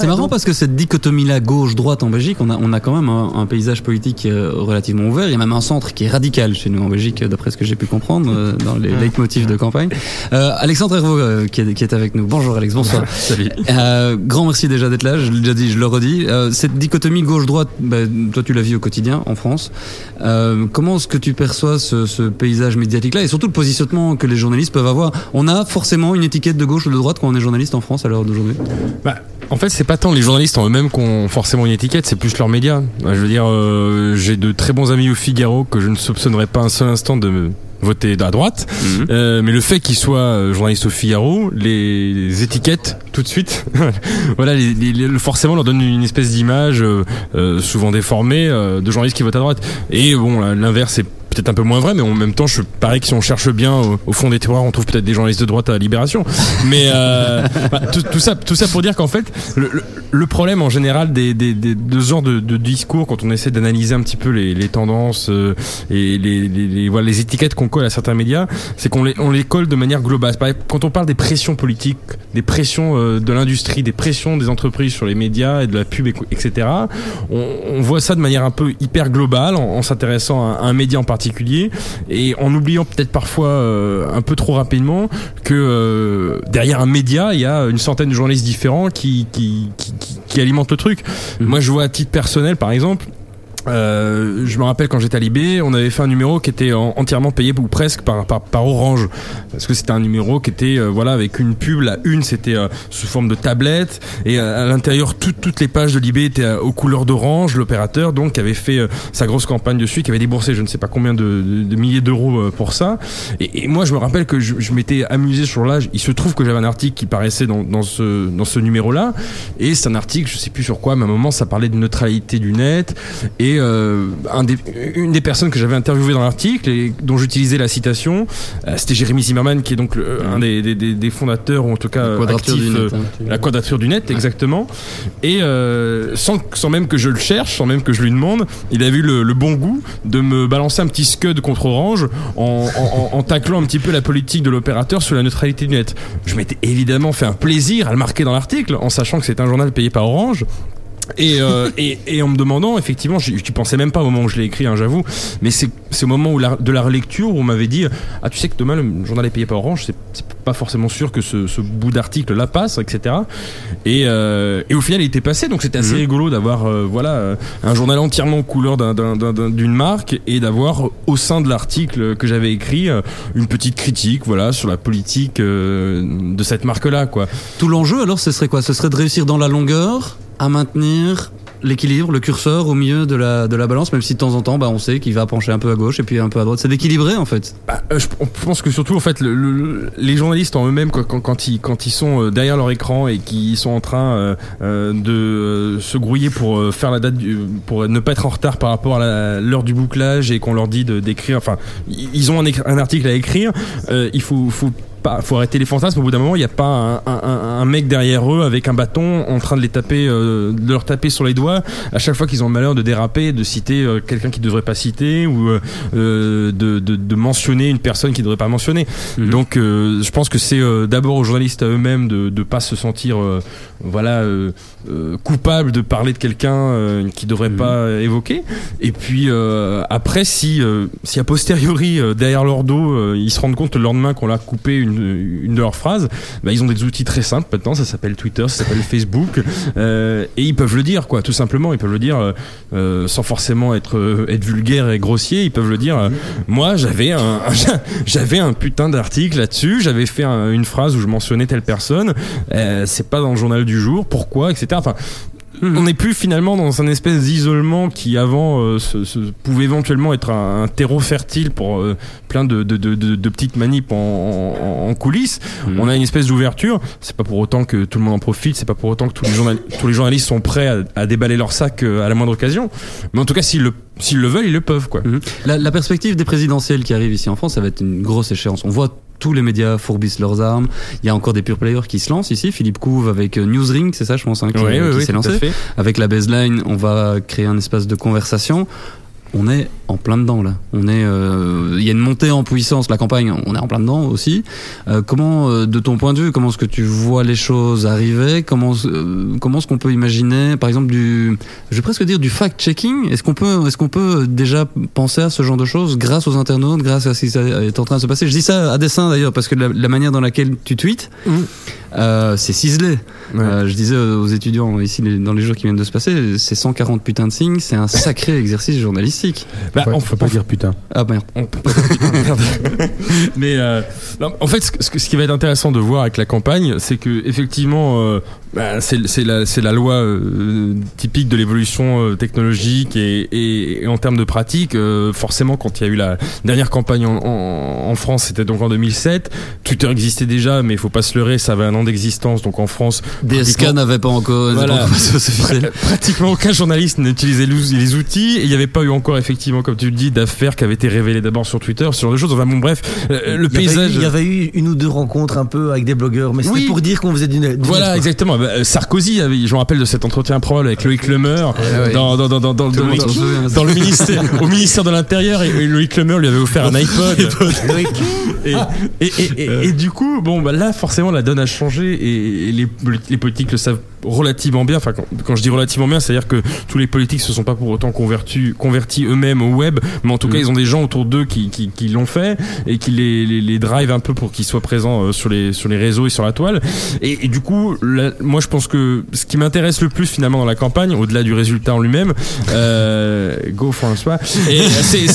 C'est marrant parce que cette dichotomie-là, gauche-droite en Belgique, on a, on a quand même un, paysage politique euh, relativement ouvert. Il y a même un centre qui est radical chez nous en Belgique, d'après ce que j'ai pu comprendre euh, dans les leitmotifs de campagne. Euh, Alexandre Hervaux qui, est, qui, est, avec nous. Bonjour Alex, bonsoir. Salut. grand merci déjà d'être là, je l'ai déjà dit, je le redis. cette dichotomie gauche-droite, bah, toi tu la vis au quotidien en France. comment est-ce que tu perçois ce, ce paysage médiatique-là et surtout le positionnement que les journalistes peuvent avoir? On a forcément une étiquette de gauche ou de droite quand on est journaliste en France à l'heure d'aujourd'hui bah, En fait, c'est pas tant les journalistes en eux-mêmes qui ont forcément une étiquette, c'est plus leurs médias. Je veux dire, euh, j'ai de très bons amis au Figaro que je ne soupçonnerais pas un seul instant de voter à droite. Mhm. Euh, mais le fait qu'ils soient euh, journalistes au Figaro, les, étiquettes tout de suite, voilà, les, forcément leur donne une espèce d'image souvent déformée de journalistes qui votent à droite. Et bon, l'inverse est peut-être un peu moins vrai, mais en même temps, je parie que si on cherche bien au, fond des terroirs, on trouve peut-être des journalistes de droite à Libération. Mais euh, bah, tout, ça, tout ça pour dire qu'en fait, le, problème en général des, des, des de ce de, de, discours, quand on essaie d'analyser un petit peu les, les tendances euh, et les, les, voilà, les étiquettes qu'on colle à certains médias, c'est qu'on les, on les colle de manière globale. Quand on parle des pressions politiques, des pressions euh, de l'industrie, des pressions des entreprises sur les médias et de la pub, etc., on, on voit ça de manière un peu hyper globale en, s'intéressant à un média en particulier et en oubliant peut-être parfois euh, un peu trop rapidement que euh, derrière un média il y a une centaine de journalistes différents qui, qui, qui, qui alimentent le truc. Moi je vois à titre personnel par exemple euh, je me rappelle quand j'étais à Libé, on avait fait un numéro qui était entièrement payé ou presque par, par, par Orange, parce que c'était un numéro qui était euh, voilà avec une pub. La une c'était euh, sous forme de tablette et à l'intérieur toutes les pages de Libé étaient aux couleurs d'Orange. L'opérateur donc avait fait sa grosse campagne dessus, qui avait déboursé je ne sais pas combien de, de, milliers d'euros pour ça. Et, moi je me rappelle que je, je m'étais amusé sur l'âge. Il se trouve que j'avais un article qui paraissait dans, dans ce dans ce numéro là, et c'est un article je sais plus sur quoi, mais à un moment ça parlait de neutralité du net et euh, un des, une des personnes que j'avais interviewé dans l'article et dont j'utilisais la citation, euh, c'était Jérémy Zimmerman, qui est donc un des, des, des, fondateurs, ou en tout cas la quadrature du net, hein, la quadrature du net, exactement. Et euh, sans, sans même que je le cherche, sans même que je lui demande, il a vu le, le bon goût de me balancer un petit scud contre Orange en, en, en taclant un petit peu la politique de l'opérateur sur la neutralité du net. Je m'étais évidemment fait un plaisir à le marquer dans l'article en sachant que c'est un journal payé par Orange. Et, euh, et, et, en me demandant, effectivement, je ne pensais même pas au moment où je l'ai écrit, hein, j'avoue, mais c'est au moment où la, de la relecture où on m'avait dit Ah, tu sais que demain le journal est payé par Orange, c'est pas forcément sûr que ce, ce bout d'article là passe, etc. Et, euh, et, au final, il était passé, donc c'était assez mhm. rigolo d'avoir euh, voilà, euh, un journal entièrement aux couleurs d'une marque et d'avoir au sein de l'article que j'avais écrit euh, une petite critique voilà, sur la politique de cette marque-là. quoi. Tout l'enjeu alors, ce serait quoi? Ce serait de réussir dans la longueur à maintenir l'équilibre, le curseur au milieu de la, de la balance, même si de temps en temps, bah, on sait qu'il va pencher un peu à gauche et puis un peu à droite. C'est d'équilibrer en fait. Bah, euh, je pense que surtout en fait, le, les journalistes en eux-mêmes, quand, ils, quand ils sont euh, derrière leur écran et qu'ils sont en train euh, de se grouiller pour faire la date, pour ne pas être en retard par rapport à l'heure du bouclage et qu'on leur dit d'écrire, enfin, ils ont un, article à écrire, il faut pas, faut arrêter les fantasmes. Au bout d'un moment, il n'y a pas un, un, un, mec derrière eux avec un bâton en train de les taper, euh, de leur taper sur les doigts à chaque fois qu'ils ont le malheur de déraper, de citer euh, quelqu'un qui ne devrait pas citer ou euh, de, de, de, mentionner une personne qui ne devrait pas mentionner. Mhm. Donc, je pense que c'est d'abord aux journalistes à eux-mêmes de ne pas se sentir, voilà, coupable de parler de quelqu'un qui ne devrait mhm. pas évoquer. Et puis après, si, si a posteriori derrière leur dos, ils se rendent compte le lendemain qu'on l'a coupé une une, de leurs phrases, bah, ils ont des outils très simples maintenant, ça s'appelle Twitter, ça s'appelle Facebook, euh, et ils peuvent le dire, quoi, tout simplement, ils peuvent le dire euh, euh sans forcément être, être vulgaire et grossier, ils peuvent le dire, moi j'avais un, j'avais un putain d'article là-dessus, j'avais fait une phrase où je mentionnais telle personne, c'est pas dans le journal du jour, pourquoi, etc. Enfin, Mhm. On n'est plus finalement dans un espèce d'isolement qui avant euh, pouvait éventuellement être un, terreau fertile pour euh, plein de, petites manips en, coulisses. Mhm. On a une espèce d'ouverture. C'est pas pour autant que tout le monde en profite. C'est pas pour autant que tous les, tous les journalistes sont prêts à, déballer leur sac euh, à la moindre occasion. Mais en tout cas, s'ils le s'ils le veulent, ils le peuvent. Quoi. Mhm. La, la, perspective des présidentielles qui arrivent ici en France, ça va être une grosse échéance. On voit tous les médias fourbissent leurs armes. Il y a encore des pure players qui se lancent ici. Philippe Couve avec euh, Newsring, c'est ça, je pense, hein, qui, s'est lancé. Avec la baseline, on va créer un espace de conversation on est en plein dedans là. On est, euh, il y a une montée en puissance. La campagne, on est en plein dedans aussi. Euh, comment, euh, de ton point de vue, comment est-ce que tu vois les choses arriver? Comment, comment est-ce qu'on peut imaginer, par exemple, du, je vais presque dire du fact-checking? Est-ce qu'on peut, est-ce qu'on peut déjà penser à ce genre de choses grâce aux internautes, grâce à ce qui est en train de se passer? Je dis ça à dessein d'ailleurs parce que la, manière dans laquelle tu tweets, mmh. C'est ciselé. je disais aux étudiants ici dans les jours qui viennent de se passer, c'est 140 putains de signes, c'est un sacré exercice journalistique. Bah, on peut pas dire putain. Ah merde. On peut pas dire putain. Mais euh, en fait, ce, ce, qui va être intéressant de voir avec la campagne, c'est que effectivement, euh, bah, c'est la, la, loi euh, typique de l'évolution euh, technologique et, et, en termes de pratique, euh, forcément, quand il y a eu la dernière campagne en, en, France, c'était donc en 2007. Twitter existait déjà, mais il faut pas se leurrer, ça avait un an d'existence, donc en France. DSK n'avait pas encore. Voilà, pratiquement aucun journaliste n'utilisait les outils et il n'y avait pas eu encore, effectivement, comme tu le dis, d'affaires qui avaient été révélées d'abord sur Twitter, ce genre de choses. Enfin bon, bref, le paysage. il y avait eu une ou deux rencontres un peu avec des blogueurs, mais c'était pour dire qu'on faisait d'une. Voilà, exactement. Bah, euh, Sarkozy, je me rappelle de cet entretien probable avec Loïc Lemeur dans, dans, dans, dans, le ministère, au ministère de l'Intérieur et, Loïc Lemeur lui avait offert un iPod. et, et, et, et, du coup, bon, bah là, forcément, la donne a changé et, les, les politiques le savent relativement bien. Enfin, quand, je dis relativement bien, c'est-à-dire que tous les politiques se sont pas pour autant convertis, convertis eux-mêmes au web, mais en tout cas, mm. ils ont des gens autour d'eux qui, qui, qui l'ont fait et qui les, les, les drive un peu pour qu'ils soient présents euh, sur les, sur les réseaux et sur la toile. Et, du coup, moi, je pense que ce qui m'intéresse le plus finalement dans la campagne, au-delà du résultat en lui-même, euh, go François, c'est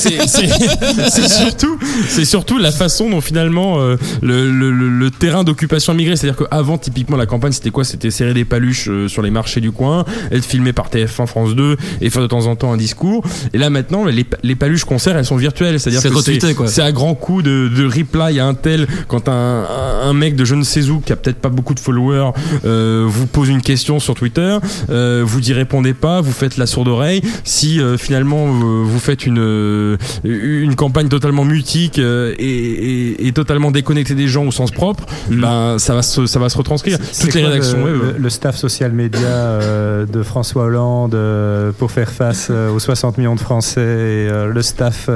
surtout, c'est surtout la façon dont finalement euh, le, le, le, terrain d'occupation a migré. C'est-à-dire qu'avant, typiquement, la campagne, c'était quoi? C'était serrer des paluches euh, sur les marchés du coin, être filmé par TF1, France 2 et faire de temps en temps un discours. Et là maintenant, les, les paluches concerts, elles sont virtuelles, c'est-à-dire que c'est à grand coup de, de reply à un tel quand un, un, mec de je ne sais où qui a peut-être pas beaucoup de followers euh, vous pose une question sur Twitter, euh, vous y répondez pas, vous faites la sourde oreille. Si finalement vous faites une une campagne totalement mutique et, et, totalement déconnectée des gens au sens propre, mm. ben ça va se, ça va se retranscrire. Toutes les rédactions, le, le, staff social média euh, de François Hollande euh, pour faire face euh, aux 60 millions de Français et le staff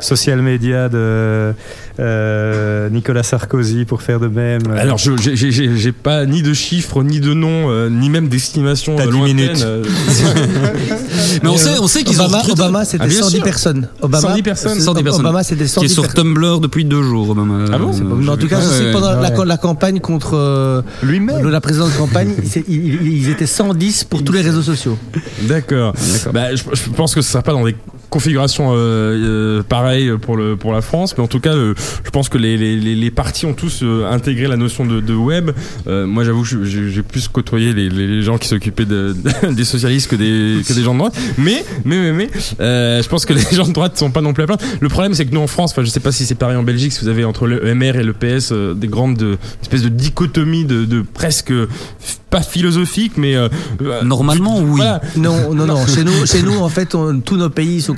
social média de Nicolas Sarkozy pour faire de même. Alors, je j'ai pas ni de chiffres, ni de noms, ni même d'estimation minutes. Mais on sait, on sait qu'ils ont Obama, c'était ah, 110 personnes. Obama, 110 personnes. 110 personnes. Obama, c'était 110 Qui est sur Tumblr depuis deux jours. Obama. Ah bon En tout cas, sais pendant la, campagne contre lui-même, la présidente de campagne, ils étaient 110 pour tous les réseaux sociaux. D'accord. Bah, je, je, pense que ce sera pas dans des configuration euh, euh, pareille pour le pour la France mais en tout cas euh, je pense que les, les, les partis ont tous intégré la notion de, de web moi j'avoue que j'ai plus côtoyé les, les gens qui s'occupaient de, des socialistes que des que des gens de droite mais mais mais, mais je pense que les gens de droite sont pas non plus à plaindre le problème c'est que nous en France enfin je sais pas si c'est pareil en Belgique si vous avez entre le MR et le PS des grandes espèces de dichotomie de, de presque pas philosophique mais normalement oui non non non chez nous chez nous en fait tous nos pays sont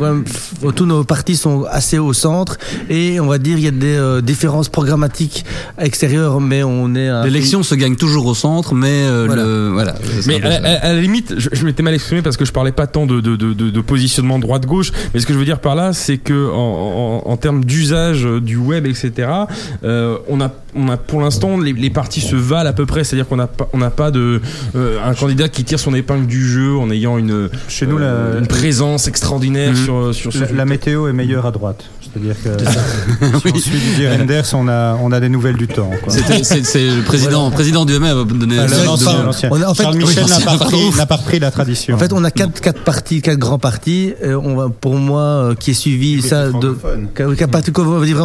tous nos partis sont assez au centre et on va dire il y a des euh, différences programmatiques extérieures, mais on est. L'élection se gagne toujours au centre, mais euh, voilà. Le, voilà mais à, la limite, je, m'étais mal exprimé parce que je parlais pas tant de, de, de, de positionnement droite-gauche, mais ce que je veux dire par là, c'est que en, en, en termes d'usage du web, etc., euh, on a on a pour l'instant les, les, partis se valent à peu près, c'est-à-dire qu'on n'a pas on n'a pas de un candidat qui tire son épingle du jeu en ayant une chez nous la, une présence extraordinaire mhm. sur euh, sur, la, météo est meilleure à droite. C'est-à-dire que si on suit Didier Renders, on a, on a des nouvelles du temps. C'est le président, président du MA va donner. en fait, Charles Michel n'a pas, repris, pas repris la tradition. En fait, on a quatre, quatre partis, quatre grands partis. Euh, on va, pour moi, euh, qui est suivi ça de,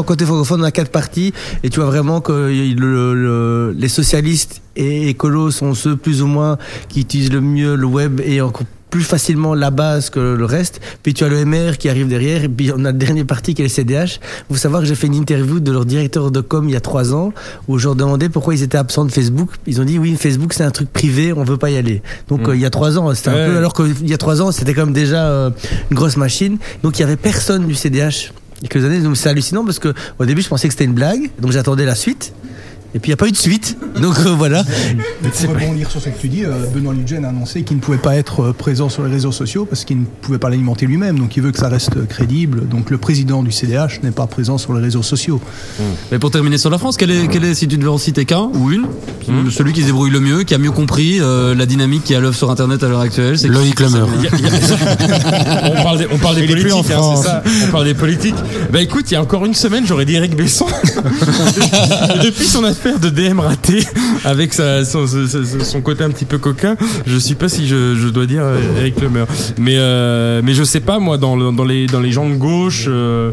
côté francophone, on a quatre partis, et tu vois vraiment que le, les socialistes et écolos sont ceux plus ou moins qui utilisent le mieux le web et encore plus facilement la base que le reste. Puis tu as le MR qui arrive derrière. Et puis on a le dernier parti qui est le CDH. Vous savez que j'ai fait une interview de leur directeur de com il y a trois ans où je leur demandais pourquoi ils étaient absents de Facebook. Ils ont dit oui, Facebook c'est un truc privé, on veut pas y aller. Donc mm. euh, il y a trois ans, c'était un peu alors qu'il y a trois ans c'était comme déjà euh, une grosse machine. Donc il y avait personne du CDH. Il y a quelques années, donc c'est hallucinant parce que au début je pensais que c'était une blague, donc j'attendais la suite. Et puis il n'y a pas eu de suite. Donc euh, voilà. Pour rebondir sur ce que tu dis, euh, Benoît Ludgen a annoncé qu'il ne pouvait pas être euh, présent sur les réseaux sociaux parce qu'il ne pouvait pas l'alimenter lui-même. Donc il veut que ça reste crédible. Donc le président du CDH n'est pas présent sur les réseaux sociaux. Mais pour terminer sur la France, quel est, quel est si tu devais en citer qu'un ou une, celui qui se débrouille le mieux, qui a mieux compris euh, la dynamique qui est à l'œuvre sur Internet à l'heure actuelle c'est Loïc Lemeur. on parle des, on parle des politiques, hein, ça. On parle des politiques. Bah écoute, il y a encore une semaine, j'aurais dit Eric Besson. Depuis son affaire de DM raté, avec sa, son, côté un petit peu coquin, je sais pas si je, dois dire euh, Eric Lemeur. Mais euh, mais je sais pas moi dans, le- dans les dans les gens de gauche. euh,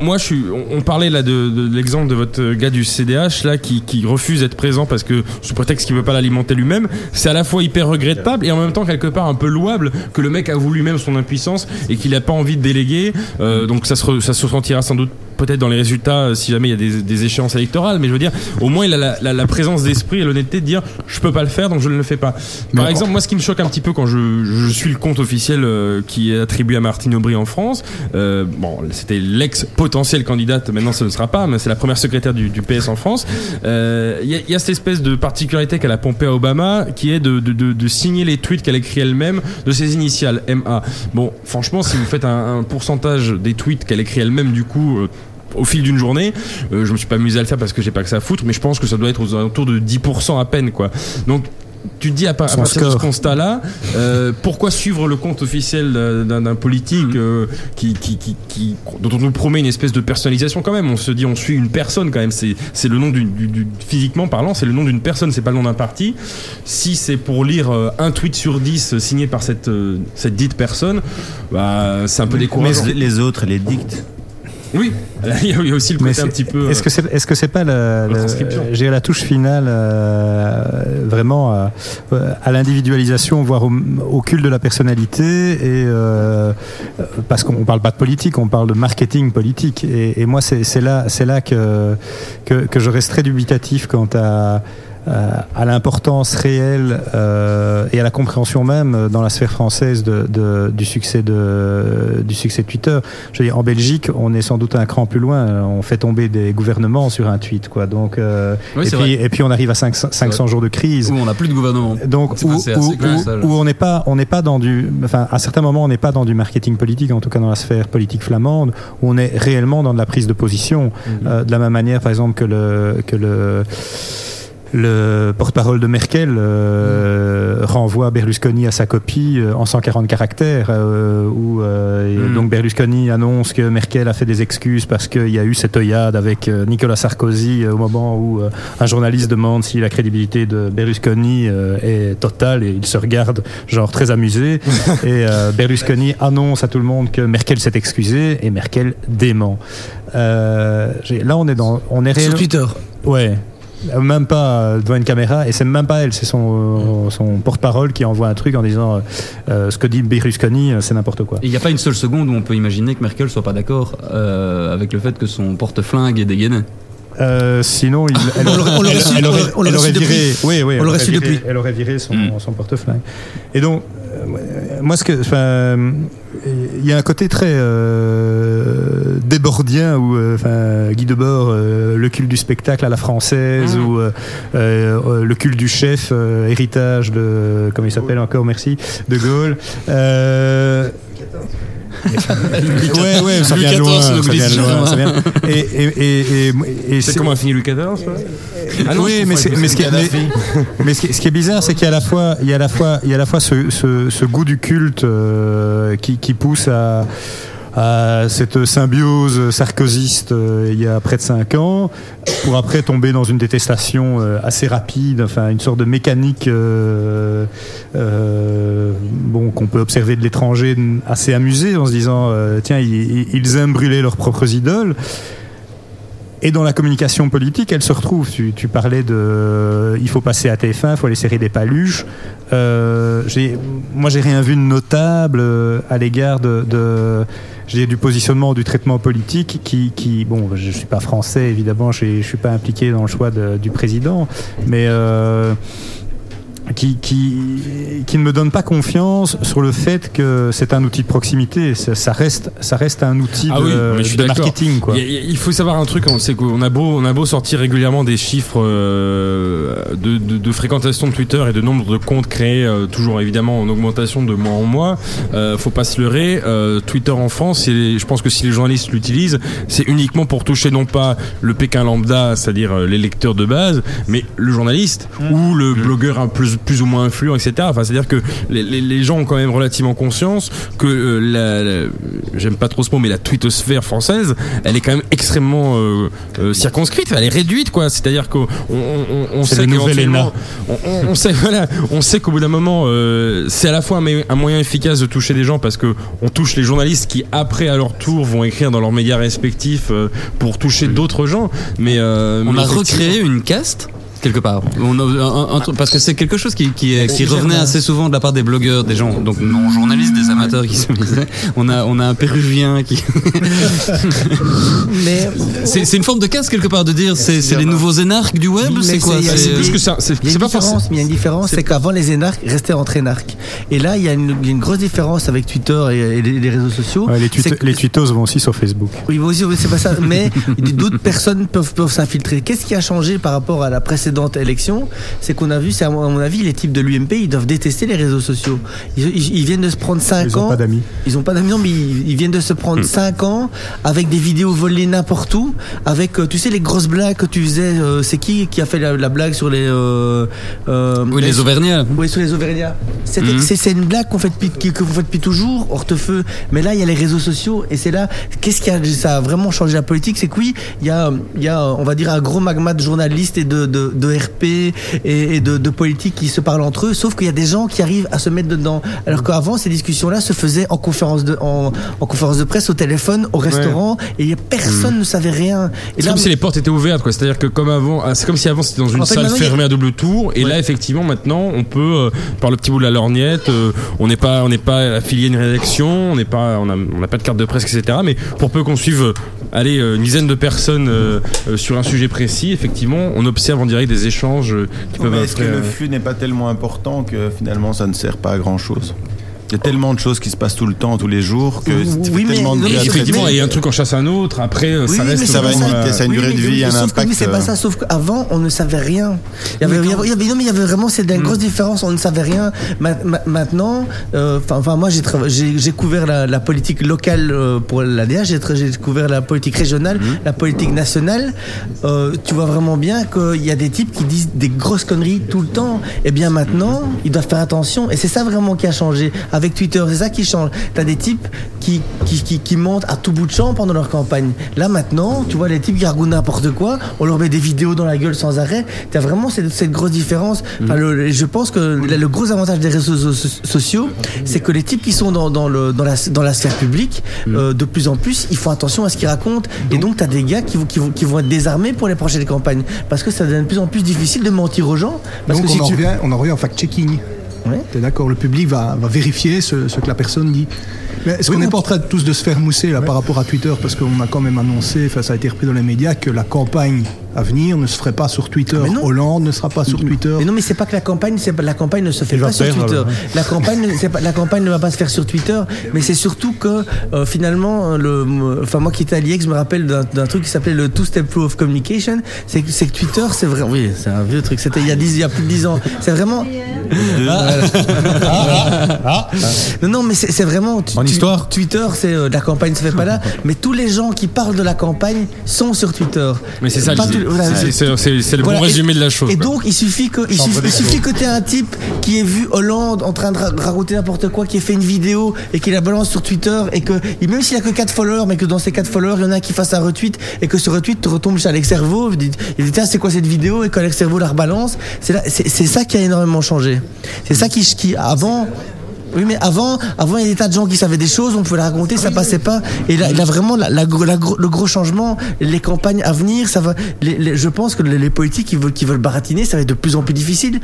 moi je suis. On, parlait là de, l'exemple de votre gars du CDH là qui, refuse d'être présent parce que sous prétexte qu'il veut pas l'alimenter lui-même. C'est à la fois hyper regrettable et en même temps quelque part un peu louable que le mec avoue lui-même son impuissance et qu'il a pas envie de déléguer. Donc ça se re- ça se ressentira sans doute peut-être dans les résultats euh, si jamais il y a des, des échéances électorales mais je veux dire au moins il a la, la- la présence d'esprit et l'honnêteté de dire je peux pas le faire donc je ne le fais pas. Par exemple moi ce qui me choque un petit peu quand je, je suis le compte officiel euh, qui est attribué à Martine Aubry en France euh, bon c'était l'ex potentielle candidate maintenant ce ne sera pas mais c'est la première secrétaire du, du PS en France Euh, il y, a- il y a cette espèce de particularité qu'elle a pompée à Obama qui est de, de, de- de signer les tweets qu'elle écrit elle-même de ses initiales MA bon franchement si vous faites un, un pourcentage des tweets qu'elle écrit elle-même du coup euh, au fil d'une journée. Euh, je me suis pas amusé à le faire parce que j'ai pas que ça à foutre, mais je pense que ça doit être aux alentours de 10% à peine, quoi. Donc, tu te dis à, par- à partir de ce constat-là, euh, pourquoi suivre le compte officiel d'un politique euh, qui, qui, qui, qui- dont on nous promet une espèce de personnalisation quand même? On se dit on suit une personne quand même. C'est c'est le nom d'une du- du- physiquement parlant, c'est le nom d'une personne, c'est pas le nom d'un parti. Si c'est pour lire euh, un tweet sur 10 signé par cette euh, cette dite personne, bah c'est un peu Mais décourageant. les autres, les dictent. Oui, il y a aussi le côté un petit peu. Est-ce que c'est est-ce que c'est pas le- Retranscription. j'ai la touche finale euh, vraiment euh, à l'individualisation, voire au, au culte de la personnalité et euh, parce qu'on parle pas de politique, on parle de marketing politique et, et moi c'est c'est là c'est là que, que que je reste très dubitatif quant à euh, à l'importance réelle euh, et à la compréhension même euh, dans la sphère française de, de- du succès de du succès de Twitter. Je veux dire, en Belgique, on est sans doute un cran plus loin. On fait tomber des gouvernements sur un tweet, quoi. Donc, euh, Oui, et, puis, et puis on arrive à 500, 500 jours de crise. Où on n'a plus de gouvernement. Donc où, où- où- où on n'est pas on n'est pas dans du enfin à certains moments on n'est pas dans du marketing politique en tout cas dans la sphère politique flamande où on est réellement dans de la prise de position Euh, de la même manière par exemple que le que le le porte-parole de Merkel euh, renvoie Berlusconi à sa copie euh, en 140 caractères, euh, où euh, et Mm. donc Berlusconi annonce que Merkel a fait des excuses parce qu'il y a eu cette œillade avec euh, Nicolas Sarkozy euh, au moment où euh, un journaliste demande si la crédibilité de Berlusconi euh, est totale et il se regarde genre très amusé et euh, Berlusconi annonce à tout le monde que Merkel s'est excusée et Merkel dément. Euh, j'ai- là on est dans on est Sur Twitter. Ouais. Euh, Même pas euh, devant une caméra, et c'est même pas elle, c'est son, son porte-parole qui envoie un truc en disant euh, ce que dit Berlusconi, c'est n'importe quoi. Et il n'y a pas une seule seconde où on peut imaginer que Merkel soit pas d'accord euh, avec le fait que son porte-flingue est dégainé. Euh, sinon, il, elle, On l'aurait- viré, depuis. oui, oui, On elle l'aurait viré- depuis. Elle aurait viré son, Mm. son portefeuille. Et donc, euh, moi, ce que, enfin, euh, il y a un côté très euh, débordien où, euh, enfin, Guy Debord, euh, le culte du spectacle à la française Mm. ou euh, euh, le culte du chef, euh, héritage de, comment il s'appelle encore, merci, de Gaulle. Euh, ouais, ouais, ça Louis vient de loin, XIV, ça vient de loin, jamais. ça vient- Et, et, et, et, et C'est comment a fini Louis XIV Ah non, oui, mais, ce qui est, Kadhafi. mais- mais ce qui est- ce qui est bizarre, c'est qu'il y a à la fois, il y a à la fois, il y a à la fois ce, ce, ce goût du culte euh, qui, qui pousse à, à cette symbiose sarkozyste euh, il y a près de cinq ans, pour après tomber dans une détestation euh, assez rapide, enfin une sorte de mécanique euh, euh, bon qu'on peut observer de l'étranger assez amusée en se disant euh, tiens ils aiment brûler leurs propres idoles. Et dans la communication politique, elle se retrouve. Tu, tu parlais de, il faut passer à TF1, il faut aller serrer des paluches. Euh, moi, j'ai rien vu de notable euh, à l'égard de, de j'ai du positionnement, du traitement politique qui, qui bon, je suis pas français évidemment, je, je suis pas impliqué dans le choix de- du président, mais euh, qui, qui, qui ne me donne pas confiance sur le fait que c'est un outil de proximité. Ça, ça reste, ça reste un outil Ah de, oui, mais je suis de d'accord. marketing. Quoi. Il, faut savoir un truc, on sait qu'on a beau, on a beau sortir régulièrement des chiffres euh, de, de- de fréquentation de Twitter et de nombre de comptes créés, euh, toujours évidemment en augmentation de mois en mois. Euh, faut pas se leurrer. euh, Twitter en France, c'est- je pense que si les journalistes l'utilisent, c'est uniquement pour toucher non pas le Pékin lambda, c'est-à-dire les lecteurs de base, mais le journaliste ou le blogueur un plus, plus ou moins influent, etc. Enfin, c'est-à-dire que les, les- les gens ont quand même relativement conscience que euh, la, la- j'aime pas trop ce mot, mais la twittosphère française, elle est quand même extrêmement euh, euh, circonscrite, elle est réduite, quoi. C'est-à-dire qu'on on, on, sait on, on- sait, voilà, on sait qu'au bout d'un moment, c'est à la fois un, moyen efficace de toucher des gens parce que on touche les journalistes qui après à leur tour vont écrire dans leurs médias respectifs pour toucher d'autres gens. Mais On mais a recréé une caste quelque part. On a un- un truc- parce que c'est quelque chose qui, qui, est- qui revenait assez souvent de la part des blogueurs, des gens, donc non journalistes, des amateurs qui se disaient. On a, on a un péruvien qui. Mais c'est c'est une forme de caste quelque part de dire c'est c'est les nouveaux énarques du web. Mais C'est quoi? c'est- plus que ça, c'est Il y a c'est une pas différence, forcément. mais il y a une différence, c'est qu'avant les énarques restaient entre énarques. Et là, il y a une, grosse différence avec Twitter et, et les, les réseaux sociaux. Ouais, les, tweet- que- les tweetos vont aussi sur Facebook. Oui, aussi, c'est pas ça. Mais d'autres personnes peuvent, peuvent s'infiltrer. Qu'est-ce qui a changé par rapport à la précédente élection C'est qu'on a vu, c'est à mon avis, les types de l'UMP, ils doivent détester les réseaux sociaux. Ils, ils- ils viennent de se prendre 5 Ils ans. n'ont pas d'amis. Ils ont pas d'amis, non, mais ils, ils viennent de se Hmm. prendre 5 ans avec des vidéos volées n'importe où, avec, euh, tu sais, les grosses blagues que tu faisais. euh, c'est qui qui a fait la, la blague sur les. euh, euh, Oui, les Auvergnats. oui, sur les Auvergnats. C'est c'est une blague qu'on fait depuis, qui- que vous faites depuis toujours, hortefeux. Mais là, il y a les réseaux sociaux et c'est là. Qu'est-ce qui a, ça a vraiment changé la politique? C'est que oui, il y a, il y a, on va dire, un gros magma de journalistes et de, de, de RP et, et de, de politiques qui se parlent entre eux. Sauf qu'il y a des gens qui arrivent à se mettre dedans. Alors qu'avant, ces discussions-là se faisaient en conférence de, en, en conférence de presse, au téléphone, au restaurant, et personne ne savait rien. C'est comme si les portes étaient ouvertes, quoi. C'est-à-dire que comme avant, ah, c'est comme si avant c'était dans une En fait, salle a- fermée à double tour, et Ouais. là effectivement maintenant on peut euh, par le petit bout de la lorgnette, euh, on n'est pas on n'est pas affilié à une rédaction, on n'est pas on a on n'a pas de carte de presse, etc. Mais pour peu qu'on suive, euh, allez, euh, une dizaine de personnes euh, euh, sur un sujet précis, effectivement, on observe en direct des échanges qui peuvent est-ce que le flux n'est pas tellement important que finalement ça ne sert pas à grand chose Il y a tellement de choses qui se passent tout le temps, tous les jours, que Oui, mais- tellement de traiter. effectivement, et un truc en chasse un autre, après euh, Oui, ça oui, reste mais ça va une vitesse, ça a une Oui, durée de vie, un sauf que impact. oui, c'est pas euh, ça, sauf qu'avant, on ne savait rien. Il y avait, il y non, mais il y avait vraiment, c'est une grosse différence, on ne savait rien. Ma- ma- maintenant, euh, enfin, moi, j'ai couvert la, la politique locale euh, pour l'ADA, j'ai couvert la politique régionale, la politique nationale. Euh, tu vois vraiment bien qu'il y a des types qui disent des grosses conneries tout le temps. Et bien maintenant, ils doivent faire attention. Et c'est ça vraiment qui a changé. Avec Twitter, c'est ça qui change. T'as des types qui, qui, qui, qui montent à tout bout de champ pendant leur campagne. Là maintenant, tu vois les types qui racontent n'importe quoi, on leur met des vidéos dans la gueule sans arrêt. T'as vraiment cette, cette grosse différence. Enfin, le- je pense que le, le gros avantage des réseaux so- sociaux, c'est que les types qui sont dans, dans, le, dans, la, dans la sphère publique, euh, de plus en plus, ils font attention à ce qu'ils racontent. Et donc, t'as des gars qui, vont- qui, qui vont être désarmés pour les prochaines campagnes. Parce que ça devient de plus en plus difficile de mentir aux gens. Parce Donc que on, si en tu... revient, on en revient au fact-checking. T'es d'accord Le public va, va vérifier ce, ce que la personne dit. Mais est-ce Oui, qu'on n'est pas en train de tous de se faire mousser là par rapport à Twitter? Parce qu'on a quand même annoncé, ça a été repris dans les médias, que la campagne à venir ne se ferait pas sur Twitter. Hollande ne sera pas sur Twitter. Mais non, mais c'est pas que la campagne, c'est pas, la campagne ne se fait Il pas sur perdre, Twitter. alors. La campagne, c'est pas, la campagne ne va pas se faire sur Twitter, mais c'est surtout que euh, finalement, le, enfin moi qui étais à l'IEX, je me rappelle d'un d'un truc qui s'appelait le two-step flow of communication. C'est que, c'est que Twitter, c'est vrai, oui, c'est un vieux truc. C'était il y a 10, il y a plus de 10 ans. C'est vraiment. Non, non, mais c'est c'est vraiment. tu- En tu- histoire Twitter, c'est euh, la campagne se fait pas là, mais tous les gens qui parlent de la campagne sont sur Twitter. Mais c'est ça, Pas voilà, C'est- le voilà, bon et- résumé de la chose. Et quoi. donc, il suffit que, il suffit, il suffit que tu aies un type qui ait vu Hollande en train de ra- raconter n'importe quoi, qui ait fait une vidéo et qui la balance sur Twitter et que, et même s'il a que 4 followers, mais que dans ces 4 followers, il y en a un qui fasse un retweet et que ce retweet te retombe chez Alex Servo, il dit, tiens, c'est quoi cette vidéo? Et qu'Alex Servo la rebalance. C'est là- c'est c'est ça qui a énormément changé. C'est ça qui, qui, avant, oui, mais avant, avant, il y a des tas de gens qui savaient des choses, on pouvait les raconter, ça passait pas. Et là, vraiment, le gros changement, les campagnes à venir, ça va. je pense que les, politiques qui veulent, baratiner, ça va être de plus en plus difficile.